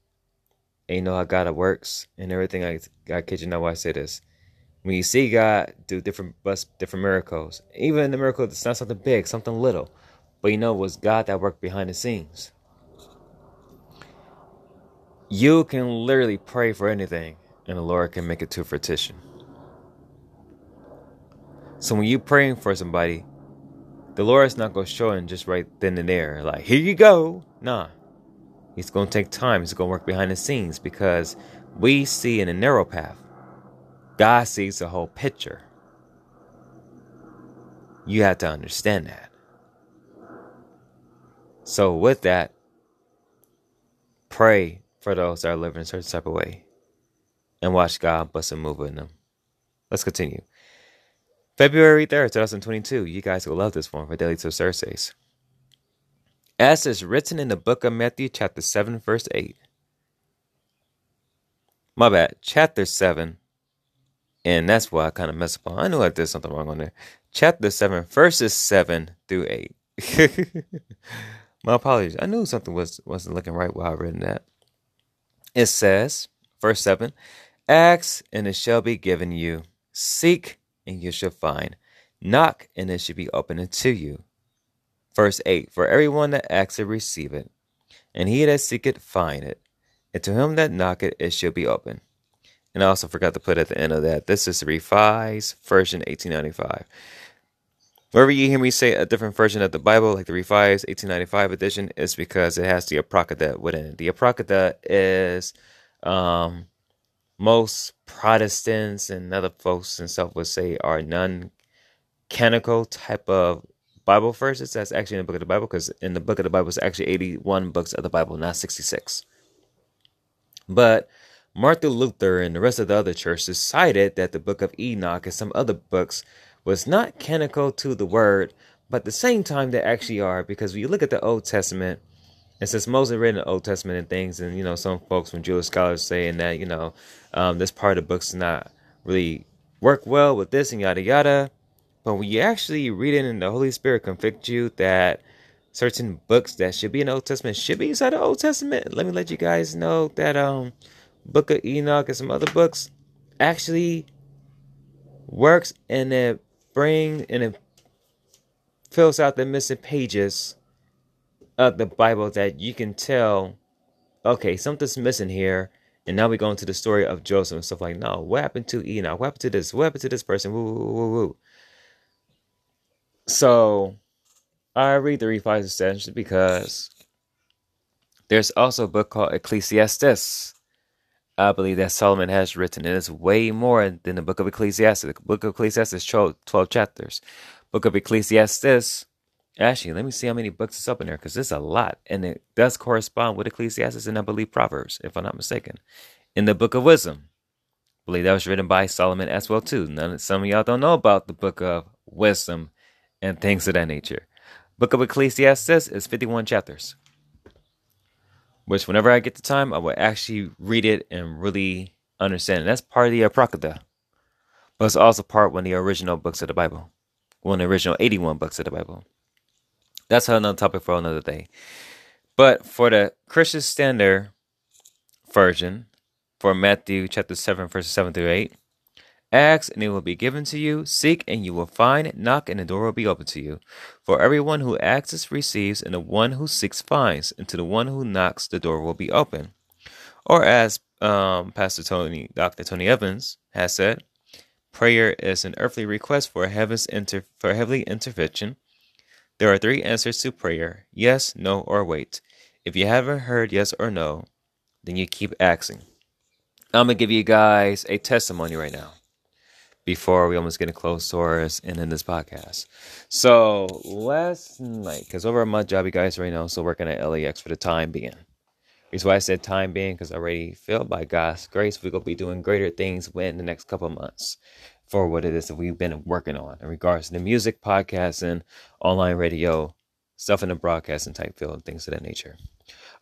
A: and you know how God works and everything, I, I kid you not why I say this. When you see God do different different miracles, even in the miracle it's not something big, something little, but you know it was God that worked behind the scenes. You can literally pray for anything, and the Lord can make it to fruition. So when you're praying for somebody, the Lord is not going to show him just right then and there, like, here you go. Nah. He's going to take time. He's going to work behind the scenes because we see in a narrow path. God sees the whole picture. You have to understand that. So, with that, pray for those that are living a certain type of way and watch God bust a move in them. Let's continue. February 3rd, 2022. You guys will love this one for Daily Tips Thursdays. As is written in the book of Matthew, chapter 7, verse 8. My bad, chapter 7. And that's why I kind of messed up. I knew I did something wrong on there. Chapter 7, verses 7 through 8. My apologies. I knew something was wasn't looking right while I read that. It says, verse seven, ask and it shall be given you. Seek and you shall find. Knock and it shall be opened unto you. Verse eight, for everyone that asks it receive it, and he that seeketh find it, and to him that knocketh it shall be open. And I also forgot to put at the end of that, this is the revised version 1895. Wherever you hear me say a different version of the Bible, like the Revised 1895 edition, is because it has the Apocrypha within it. The Apocrypha is um, most Protestants and other folks and stuff would say are non-canonical type of Bible verses. That's actually in the book of the Bible because in the book of the Bible is actually 81 books of the Bible, not 66. But Martin Luther and the rest of the other churches decided that the book of Enoch and some other books was not canonical to the word, but at the same time they actually are, because when you look at the Old Testament, and since Moses read the Old Testament and things, and you know, some folks from Jewish scholars saying that, you know, um, this part of the books not really work well with this and yada yada. But when you actually read it and the Holy Spirit convict you that certain books that should be in the Old Testament should be inside the Old Testament, let me let you guys know that um Book of Enoch and some other books actually works and it bring and it fills out the missing pages of the Bible that you can tell, okay, something's missing here. And now we go into the story of Joseph and stuff like, no, what happened to Enoch? What happened to this? What happened to this person? Woo, woo, woo, woo. So I read the revised essentially because there's also a book called Ecclesiasticus I believe that Solomon has written. and It is way more than the book of Ecclesiastes. The book of Ecclesiastes is 12, 12 chapters. Book of Ecclesiasticus, actually, let me see how many books is up in there because it's a lot. And it does correspond with Ecclesiastes and I believe Proverbs, if I'm not mistaken. In the book of Wisdom, I believe that was written by Solomon as well too. None, some of y'all don't know about the book of Wisdom and things of that nature. Book of Ecclesiasticus is 51 chapters which whenever I get the time, I will actually read it and really understand. And that's part of the Apocrypha, but it's also part one of the original books of the Bible, one of the original 81 books of the Bible. That's another topic for another day. But for the Christian Standard version, for Matthew chapter 7, verses 7 through 8, Ask, and it will be given to you. Seek, and you will find. Knock, and the door will be open to you. For everyone who asks receives, and the one who seeks finds, and to the one who knocks, the door will be open. Or as um, Pastor Tony, Dr. Tony Evans has said, prayer is an earthly request for heaven's inter- for heavenly intervention. There are three answers to prayer: yes, no, or wait. If you haven't heard yes or no, then you keep asking. I'm gonna give you guys a testimony right now before we almost get a close source and in this podcast. So last night, because over my job, you guys right now, still working at LAX for the time being. Reason why I said time being, because I already feel by God's grace, we're gonna be doing greater things within the next couple months for what it is that we've been working on in regards to the music, podcasting, online radio, stuff in the broadcasting type field, and things of that nature.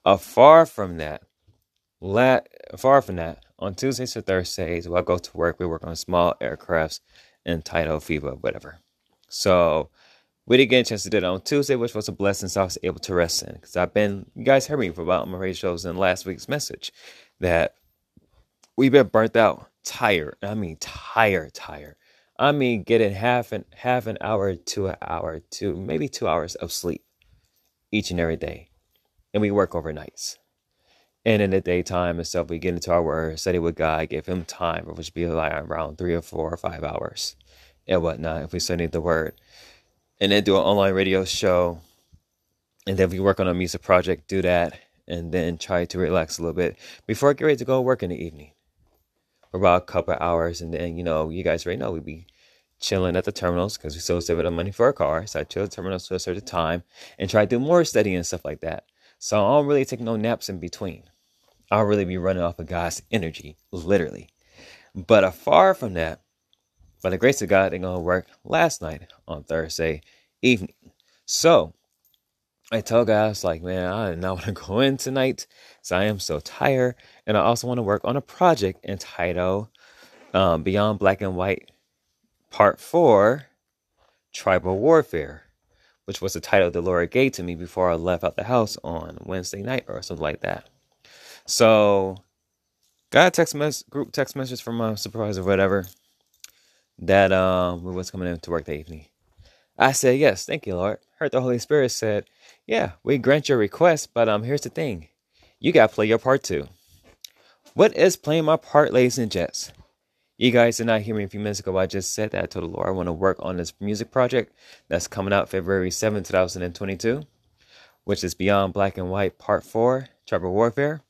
A: Uh, far from that, la- far from that, on Tuesdays or Thursdays, while I go to work, we work on small aircrafts entitled FIBA, whatever. So we didn't get a chance to do it on Tuesday, which was a blessing. So I was able to rest in because I've been, you guys heard me about my radio shows in last week's message that we've been burnt out, tired. I mean, tired, tired. I mean, getting half an half an hour to an hour to maybe two hours of sleep each and every day, and we work overnights. And in the daytime and stuff, we get into our word, study with God, give him time, which be like around three or four or five hours and whatnot if we study the word. And then do an online radio show. And then we work on a music project, do that, and then try to relax a little bit before I get ready to go work in the evening. About a couple hours. And then, you know, you guys already know we'd be chilling at the terminals because we still save the money for a car. So I chill at the terminals for a certain time and try to do more studying and stuff like that. So I don't really take no naps in between. I'll really be running off of God's energy, literally. But uh, far from that, by the grace of God, they're to work last night on Thursday evening. So I told guys, like, man, I do not want to go in tonight. So I am so tired. And I also want to work on a project entitled um, Beyond Black and White Part 4 Tribal Warfare, which was the title that Lord gave to me before I left out the house on Wednesday night or something like that. So, got a text mess group text message from my supervisor, whatever, that um we was coming in to work that evening. I said, Yes, thank you, Lord. Heard the Holy Spirit said, Yeah, we grant your request, but um here's the thing. You gotta play your part too. What is playing my part, ladies and gents? You guys did not hear me a few minutes ago. I just said that I told the Lord I want to work on this music project that's coming out February 7, 2022, which is Beyond Black and White Part 4, Tribal Warfare.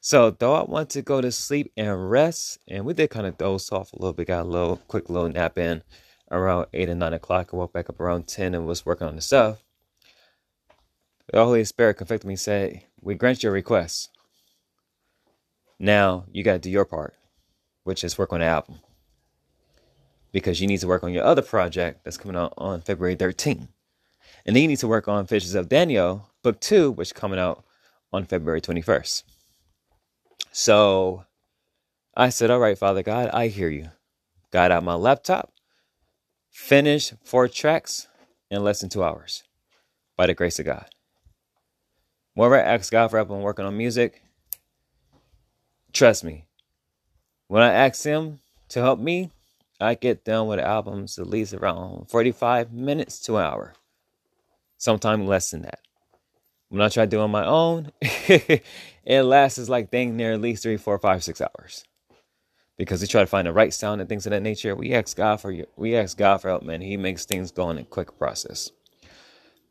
A: So, though I want to go to sleep and rest, and we did kind of doze off a little bit, got a little quick little nap in around 8 and 9 o'clock. I woke back up around 10 and was working on the stuff. The Holy Spirit convicted me, and said, We grant your request. Now you got to do your part which is work on the album. Because you need to work on your other project that's coming out on February 13th. And then you need to work on Fishes of Daniel, book two, which is coming out on February 21st. So I said, All right, Father God, I hear you. Got out my laptop, finished four tracks in less than two hours by the grace of God. Whenever I ask God for help on working on music, trust me, when I ask him to help me, I get done with albums at least around 45 minutes to an hour. Sometimes less than that. When I try to do it on my own, it lasts like dang near at least three, four, five, six hours. Because we try to find the right sound and things of that nature. We ask God for we ask God for help, man. He makes things go in a quick process.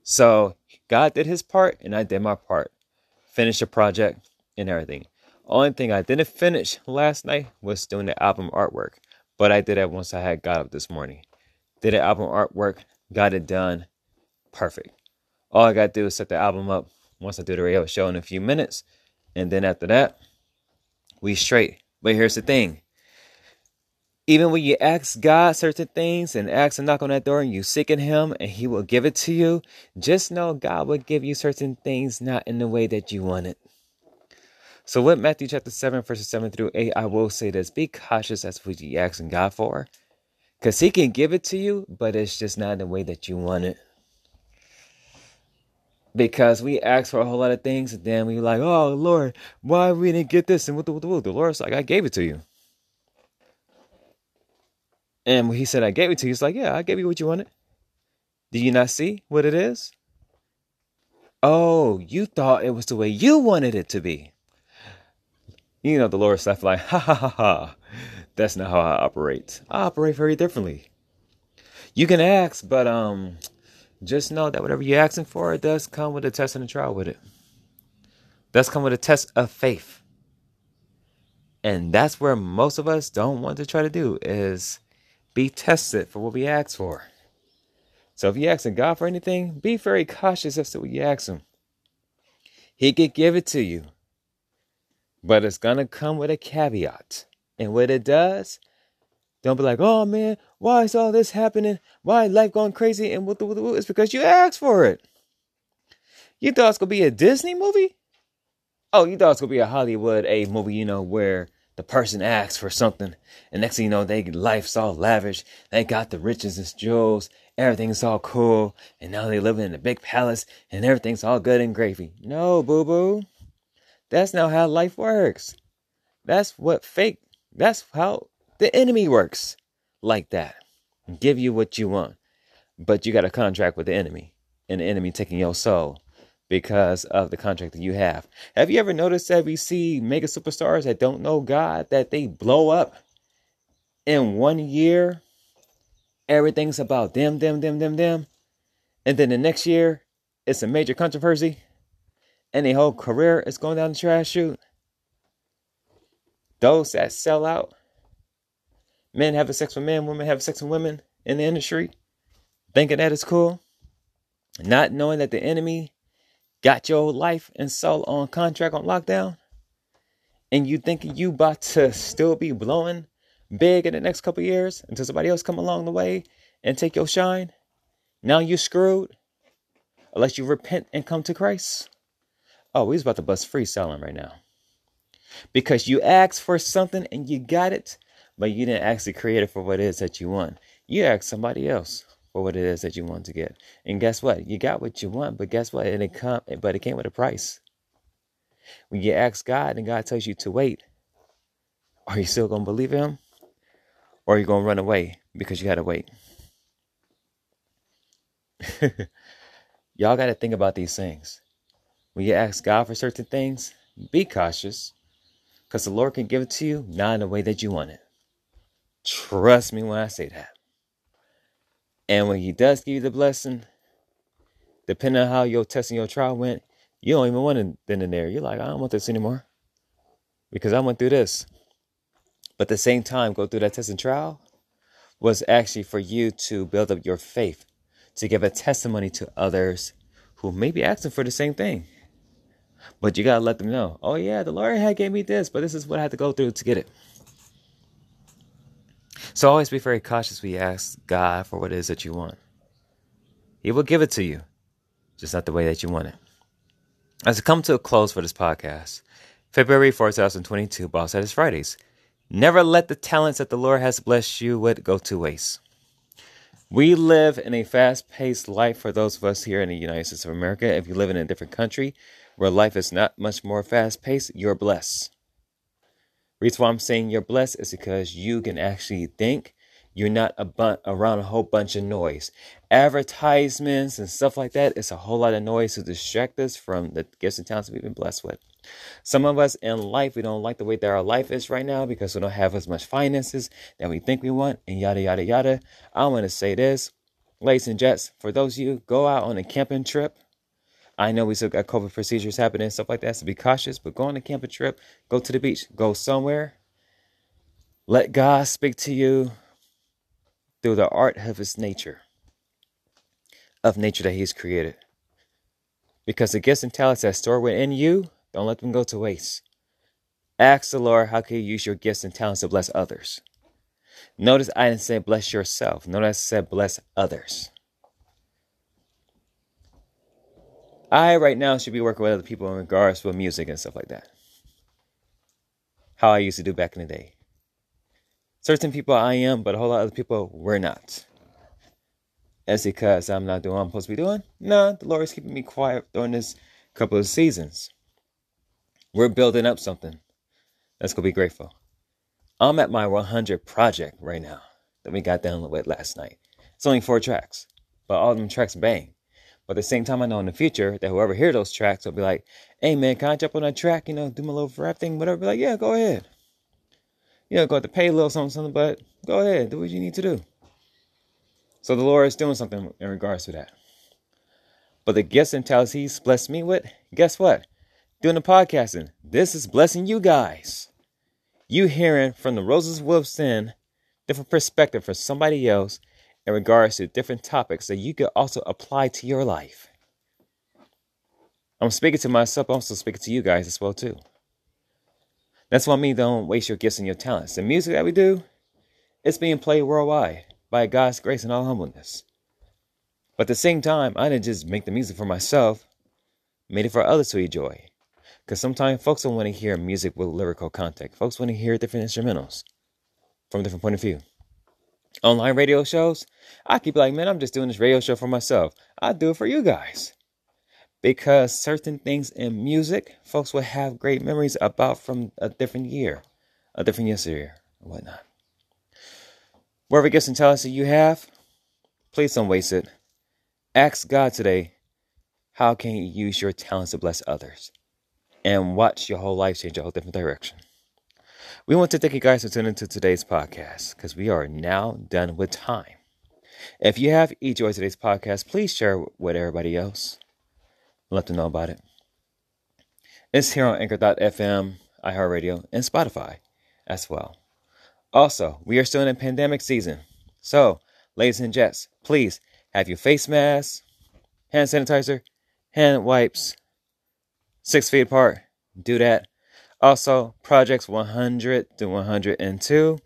A: So God did his part and I did my part. Finished the project and everything. Only thing I didn't finish last night was doing the album artwork, but I did it once I had got up this morning. Did the album artwork, got it done, perfect. All I got to do is set the album up once I do the radio show in a few minutes, and then after that, we straight. But here's the thing. Even when you ask God certain things and ask to knock on that door and you seek in Him and He will give it to you, just know God will give you certain things not in the way that you want it. So with Matthew chapter 7, verses 7 through 8, I will say this. Be cautious as what you asking God for. Because he can give it to you, but it's just not the way that you want it. Because we ask for a whole lot of things, and then we're like, oh Lord, why we didn't get this? And what the, what what the Lord's like, I gave it to you. And when he said, I gave it to you, he's like, yeah, I gave you what you wanted. Do you not see what it is? Oh, you thought it was the way you wanted it to be. You know, the Lord stuff like, ha ha ha ha. That's not how I operate. I operate very differently. You can ask, but um, just know that whatever you're asking for, it does come with a test and a trial with it. Does come with a test of faith. And that's where most of us don't want to try to do is be tested for what we ask for. So if you're asking God for anything, be very cautious as to what you ask Him. He could give it to you. But it's gonna come with a caveat. And what it does, don't be like, oh man, why is all this happening? Why is life going crazy? And what the, what the, it's because you asked for it. You thought it's gonna be a Disney movie? Oh, you thought it's gonna be a Hollywood A movie, you know, where the person asks for something, and next thing you know, they life's all lavish. They got the riches and jewels, everything's all cool, and now they live in a big palace, and everything's all good and gravy. No, boo boo. That's not how life works. That's what fake, that's how the enemy works. Like that. Give you what you want. But you got a contract with the enemy, and the enemy taking your soul because of the contract that you have. Have you ever noticed that we see mega superstars that don't know God, that they blow up in one year? Everything's about them, them, them, them, them. And then the next year, it's a major controversy and their whole career is going down the trash chute. Those that sell out, men having sex with men, women having sex with women in the industry, thinking that is cool, not knowing that the enemy got your life and soul on contract on lockdown, and you thinking you about to still be blowing big in the next couple years until somebody else come along the way and take your shine. Now you screwed unless you repent and come to Christ. Oh, he's about to bust free selling right now. Because you asked for something and you got it, but you didn't ask the creator for what it is that you want. You asked somebody else. for what it is that you want to get. And guess what? You got what you want, but guess what? It come but it came with a price. When you ask God and God tells you to wait, are you still gonna believe him? Or are you gonna run away because you gotta wait? Y'all gotta think about these things. When you ask God for certain things, be cautious. Because the Lord can give it to you not in the way that you want it. Trust me when I say that. And when He does give you the blessing, depending on how your test and your trial went, you don't even want it then and there. You're like, I don't want this anymore. Because I went through this. But at the same time, go through that test and trial was actually for you to build up your faith, to give a testimony to others who may be asking for the same thing. But you gotta let them know, oh yeah, the Lord had gave me this, but this is what I had to go through to get it. So always be very cautious when you ask God for what it is that you want. He will give it to you, just not the way that you want it. As we come to a close for this podcast, February 4, 2022, Boss Status Fridays. Never let the talents that the Lord has blessed you with go to waste. We live in a fast paced life for those of us here in the United States of America. If you live in a different country where life is not much more fast paced, you're blessed. Reason why I'm saying you're blessed is because you can actually think. You're not a bun- around a whole bunch of noise. Advertisements and stuff like that, it's a whole lot of noise to distract us from the gifts and talents we've been blessed with. Some of us in life, we don't like the way that our life is right now because we don't have as much finances that we think we want, and yada, yada, yada. I want to say this, ladies and gents, for those of you go out on a camping trip, I know we still got COVID procedures happening and stuff like that, so be cautious, but go on a camping trip, go to the beach, go somewhere. Let God speak to you through the art of his nature, of nature that he's created. Because the gifts and talents that store within you, don't let them go to waste. Ask the Lord, how can you use your gifts and talents to bless others? Notice I didn't say bless yourself. Notice I said bless others. I right now should be working with other people in regards to music and stuff like that. How I used to do back in the day. Certain people I am, but a whole lot of other people were not. That's because I'm not doing what I'm supposed to be doing? No, the Lord is keeping me quiet during this couple of seasons. We're building up something. Let's go be grateful. I'm at my 100 project right now that we got done with last night. It's only four tracks, but all them tracks bang. But at the same time, I know in the future that whoever hear those tracks will be like, hey man, can I jump on that track, you know, do my little rap thing, whatever. Be like, yeah, go ahead. You know, go to pay a little something, something, but go ahead, do what you need to do. So the Lord is doing something in regards to that. But the gifts and talents He's blessed me with, guess what? Doing the podcasting, this is blessing you guys. You hearing from the Roses Wolves Den different perspective for somebody else in regards to different topics that you could also apply to your life. I'm speaking to myself, I'm also speaking to you guys as well too. That's why I mean don't waste your gifts and your talents. The music that we do, it's being played worldwide by God's grace and all humbleness. But at the same time, I didn't just make the music for myself, made it for others to enjoy. Because sometimes folks don't want to hear music with lyrical content. Folks want to hear different instrumentals from a different point of view online radio shows, I keep like, man, I'm just doing this radio show for myself. I do it for you guys. Because certain things in music, folks will have great memories about from a different year, a different yesteryear, or whatnot. Whatever gifts and talents that you have, please don't waste it. Ask God today, how can you use your talents to bless others? And watch your whole life change a whole different direction. We want to thank you guys for tuning into today's podcast because we are now done with time. If you have enjoyed today's podcast, please share with everybody else. Let them know about it. It's here on Anchor.fm, iHeartRadio, and Spotify as well. Also, we are still in a pandemic season. So, ladies and gents, please have your face mask, hand sanitizer, hand wipes, six feet apart. Do that also, projects 100 to 102.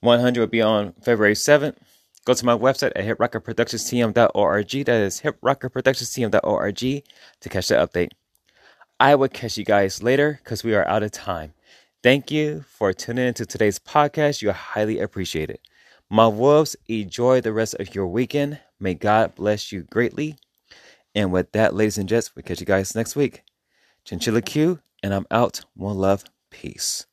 A: 100 will be on February 7th. Go to my website at hiprockerproductionstm.org. That is hiprockerproductionstm.org to catch the update. I will catch you guys later because we are out of time. Thank you for tuning into today's podcast. You are highly appreciated. My wolves, enjoy the rest of your weekend. May God bless you greatly. And with that, ladies and gents, we catch you guys next week. Chinchilla Q, and I'm out. One love. Peace.